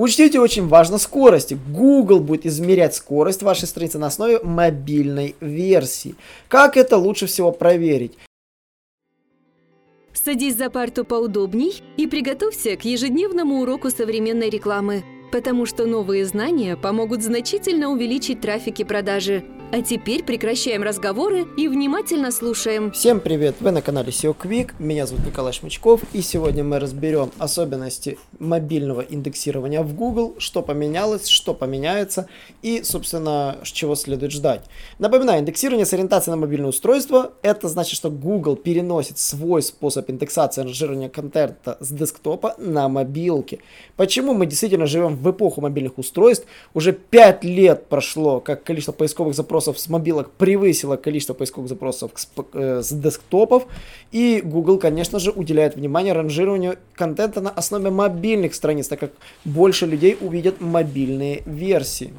Учтите, очень важно скорость. Google будет измерять скорость вашей страницы на основе мобильной версии. Как это лучше всего проверить? Садись за парту поудобней и приготовься к ежедневному уроку современной рекламы, потому что новые знания помогут значительно увеличить трафик и продажи – а теперь прекращаем разговоры и внимательно слушаем. Всем привет! Вы на канале SEO Quick, меня зовут Николай Шмычков, и сегодня мы разберем особенности мобильного индексирования в Google, что поменялось, что поменяется и, собственно, чего следует ждать. Напоминаю, индексирование с ориентацией на мобильное устройство, это значит, что Google переносит свой способ индексации ранжирования контента с десктопа на мобилки. Почему мы действительно живем в эпоху мобильных устройств? Уже 5 лет прошло, как количество поисковых запросов запросов с мобилок превысило количество поисковых запросов э, с десктопов. И Google, конечно же, уделяет внимание ранжированию контента на основе мобильных страниц, так как больше людей увидят мобильные версии.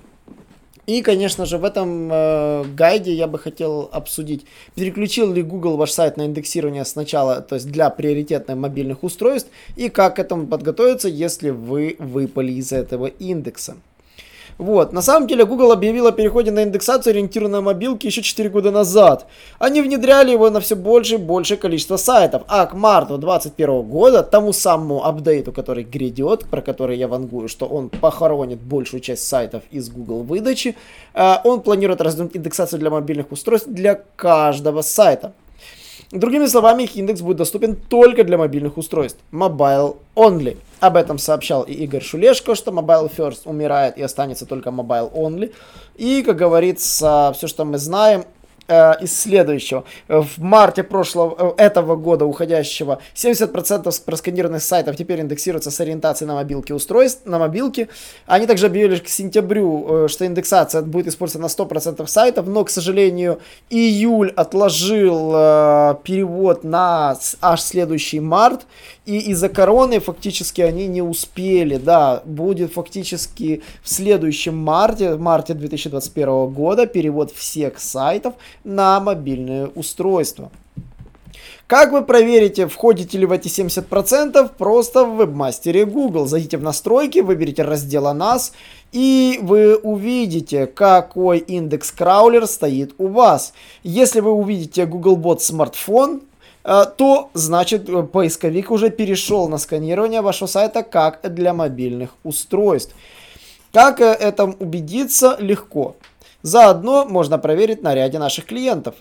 И, конечно же, в этом э, гайде я бы хотел обсудить, переключил ли Google ваш сайт на индексирование сначала, то есть для приоритетных мобильных устройств, и как к этому подготовиться, если вы выпали из этого индекса. Вот. На самом деле Google объявил о переходе на индексацию, ориентированную на мобилки, еще 4 года назад. Они внедряли его на все больше и большее количество сайтов. А к марту 2021 года, тому самому апдейту, который грядет, про который я вангую, что он похоронит большую часть сайтов из Google выдачи, э, он планирует развернуть индексацию для мобильных устройств для каждого сайта. Другими словами, их индекс будет доступен только для мобильных устройств. Mobile only. Об этом сообщал и Игорь Шулешко, что Mobile First умирает и останется только Mobile only. И, как говорится, все, что мы знаем, э, из следующего. В марте прошлого, э, этого года уходящего 70% просканированных сайтов теперь индексируются с ориентацией на мобилки устройств, на мобилки. Они также объявили к сентябрю, э, что индексация будет использована на 100% сайтов, но, к сожалению, июль отложил э, перевод на аж следующий март, и из-за короны фактически они не успели, да, будет фактически в следующем марте, марте 2021 года перевод всех сайтов на мобильное устройство. Как вы проверите, входите ли в эти 70%? Просто в вебмастере Google. Зайдите в настройки, выберите раздел «О нас», и вы увидите, какой индекс краулер стоит у вас. Если вы увидите Googlebot смартфон, э, то значит э, поисковик уже перешел на сканирование вашего сайта как для мобильных устройств. Как э, этом убедиться? Легко. Заодно можно проверить на ряде наших клиентов.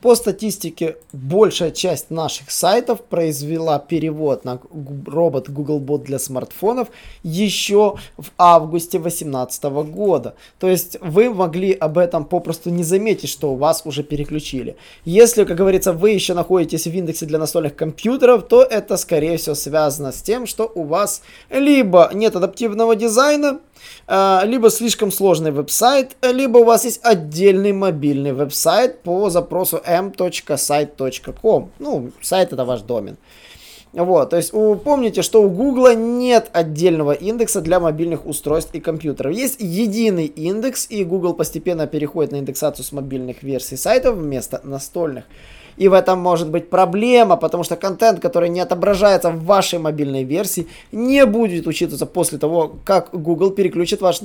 По статистике, большая часть наших сайтов произвела перевод на робот Googlebot для смартфонов еще в августе 2018 года. То есть вы могли об этом попросту не заметить, что у вас уже переключили. Если, как говорится, вы еще находитесь в индексе для настольных компьютеров, то это, скорее всего, связано с тем, что у вас либо нет адаптивного дизайна, либо слишком сложный веб-сайт, либо у вас есть отдельный мобильный веб-сайт по запросу m.site.com. Ну, сайт это ваш домен. Вот, то есть помните, что у Google нет отдельного индекса для мобильных устройств и компьютеров. Есть единый индекс, и Google постепенно переходит на индексацию с мобильных версий сайтов вместо настольных. И в этом может быть проблема, потому что контент, который не отображается в вашей мобильной версии, не будет учитываться после того, как Google переключит ваш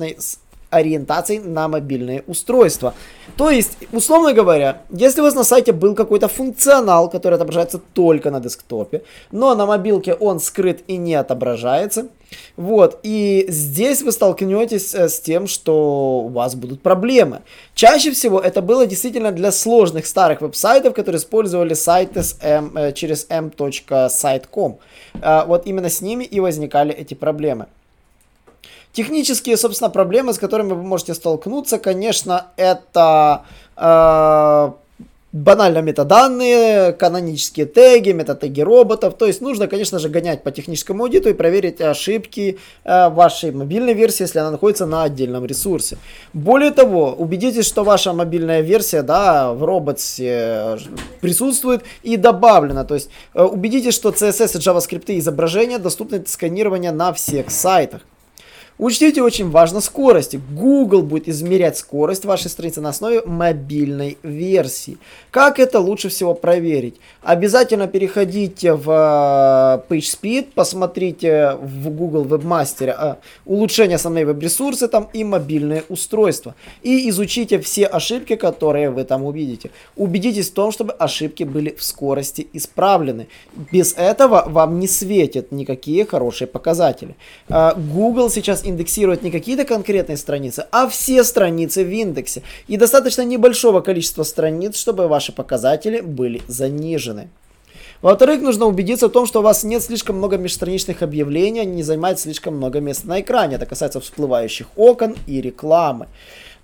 ориентацией на мобильные устройства. То есть, условно говоря, если у вас на сайте был какой-то функционал, который отображается только на десктопе, но на мобилке он скрыт и не отображается, вот, и здесь вы столкнетесь э, с тем, что у вас будут проблемы. Чаще всего это было действительно для сложных старых веб-сайтов, которые использовали сайты с m, э, через m.site.com. А, вот именно с ними и возникали эти проблемы. Технические, собственно, проблемы, с которыми вы можете столкнуться, конечно, это э, банально метаданные, канонические теги, метатеги роботов. То есть нужно, конечно же, гонять по техническому аудиту и проверить ошибки э, вашей мобильной версии, если она находится на отдельном ресурсе. Более того, убедитесь, что ваша мобильная версия да, в роботе присутствует и добавлена. То есть э, убедитесь, что CSS и JavaScript изображения доступны для сканирования на всех сайтах. Учтите, очень важно скорость. Google будет измерять скорость вашей страницы на основе мобильной версии. Как это лучше всего проверить? Обязательно переходите в э, PageSpeed, посмотрите в Google Webmaster э, улучшение основные веб-ресурсы там и мобильные устройства. И изучите все ошибки, которые вы там увидите. Убедитесь в том, чтобы ошибки были в скорости исправлены. Без этого вам не светят никакие хорошие показатели. Э, Google сейчас индексирует не какие-то конкретные страницы, а все страницы в индексе. И достаточно небольшого количества страниц, чтобы ваши показатели были занижены. Во-вторых, нужно убедиться в том, что у вас нет слишком много межстраничных объявлений, они не занимают слишком много места на экране. Это касается всплывающих окон и рекламы.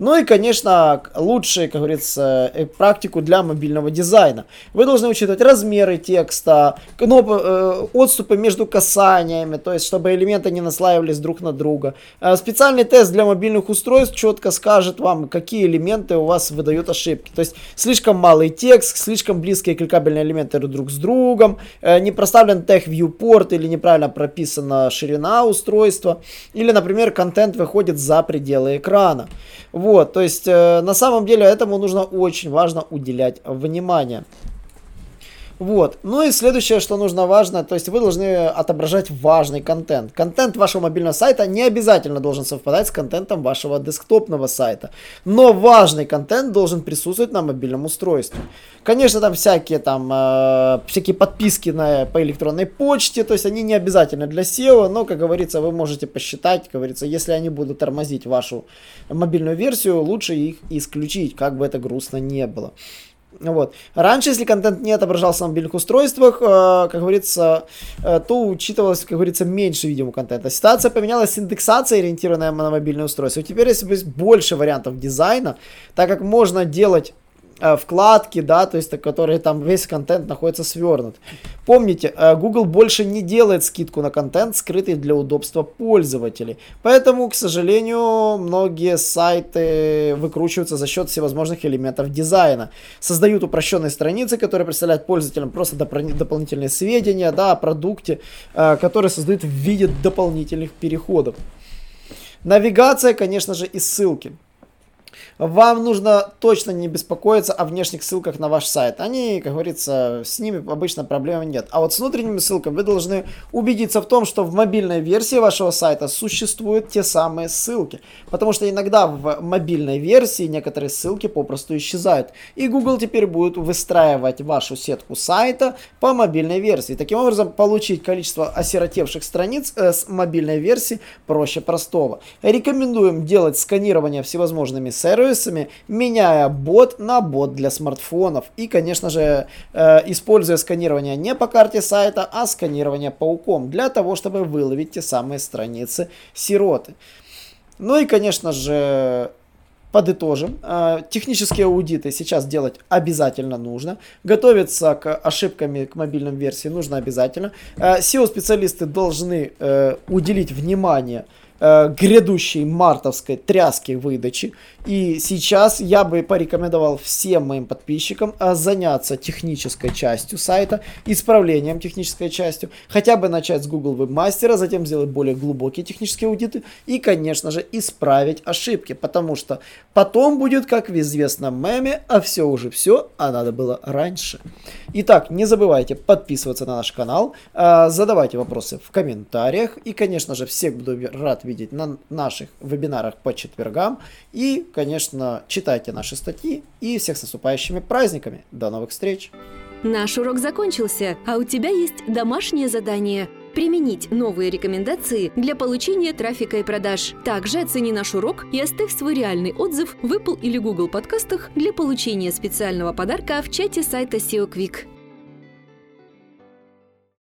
Ну и, конечно, лучшую, как говорится, э, практику для мобильного дизайна. Вы должны учитывать размеры текста, кноп, э, отступы между касаниями, то есть, чтобы элементы не наслаивались друг на друга. Э, специальный тест для мобильных устройств четко скажет вам, какие элементы у вас выдают ошибки. То есть, слишком малый текст, слишком близкие кликабельные элементы друг с другом, не проставлен тег viewport или неправильно прописана ширина устройства, или, например, контент выходит за пределы экрана. Вот. Вот, то есть э, на самом деле этому нужно очень важно уделять внимание. Вот. Ну и следующее, что нужно важно, то есть вы должны отображать важный контент. Контент вашего мобильного сайта не обязательно должен совпадать с контентом вашего десктопного сайта. Но важный контент должен присутствовать на мобильном устройстве. Конечно, там всякие там э, всякие подписки на, по электронной почте, то есть они не обязательно для SEO, но, как говорится, вы можете посчитать, как говорится, если они будут тормозить вашу мобильную версию, лучше их исключить, как бы это грустно не было. Вот. Раньше, если контент не отображался на мобильных устройствах, э, как говорится, э, то учитывалось, как говорится, меньше видеоконтента. Ситуация поменялась с индексацией, ориентированной на мобильное устройство. Теперь, если есть больше вариантов дизайна, так как можно делать вкладки, да, то есть, которые там весь контент находится свернут. Помните, э, Google больше не делает скидку на контент, скрытый для удобства пользователей. Поэтому, к сожалению, многие сайты выкручиваются за счет всевозможных элементов дизайна. Создают упрощенные страницы, которые представляют пользователям просто дополнительные сведения, да, о продукте, э, которые создают в виде дополнительных переходов. Навигация, конечно же, и ссылки вам нужно точно не беспокоиться о внешних ссылках на ваш сайт. Они, как говорится, с ними обычно проблем нет. А вот с внутренними ссылками вы должны убедиться в том, что в мобильной версии вашего сайта существуют те самые ссылки. Потому что иногда в мобильной версии некоторые ссылки попросту исчезают. И Google теперь будет выстраивать вашу сетку сайта по мобильной версии. Таким образом, получить количество осиротевших страниц э, с мобильной версии проще простого. Рекомендуем делать сканирование всевозможными сервисами сервисами, меняя бот на бот для смартфонов. И, конечно же, э, используя сканирование не по карте сайта, а сканирование пауком, для того, чтобы выловить те самые страницы сироты. Ну и, конечно же, Подытожим. Э, технические аудиты сейчас делать обязательно нужно. Готовиться к ошибкам к мобильным версиям нужно обязательно. Э, SEO-специалисты должны уделить внимание грядущей мартовской тряски выдачи. И сейчас я бы порекомендовал всем моим подписчикам э, заняться технической частью сайта, исправлением технической частью, хотя бы начать с Google Webmaster, затем сделать более глубокие технические аудиты и, конечно же, исправить ошибки, потому что потом будет, как в известном меме, а все уже все, а надо было раньше. Итак, не забывайте подписываться на наш канал, э, задавайте вопросы в комментариях и, конечно же, всех буду рад видеть на наших вебинарах по четвергам. И, конечно, читайте наши статьи и всех с наступающими праздниками. До новых встреч! Наш урок закончился, а у тебя есть домашнее задание – применить новые рекомендации для получения трафика и продаж. Также оцени наш урок и оставь свой реальный отзыв в Apple или Google подкастах для получения специального подарка в чате сайта SEO Quick.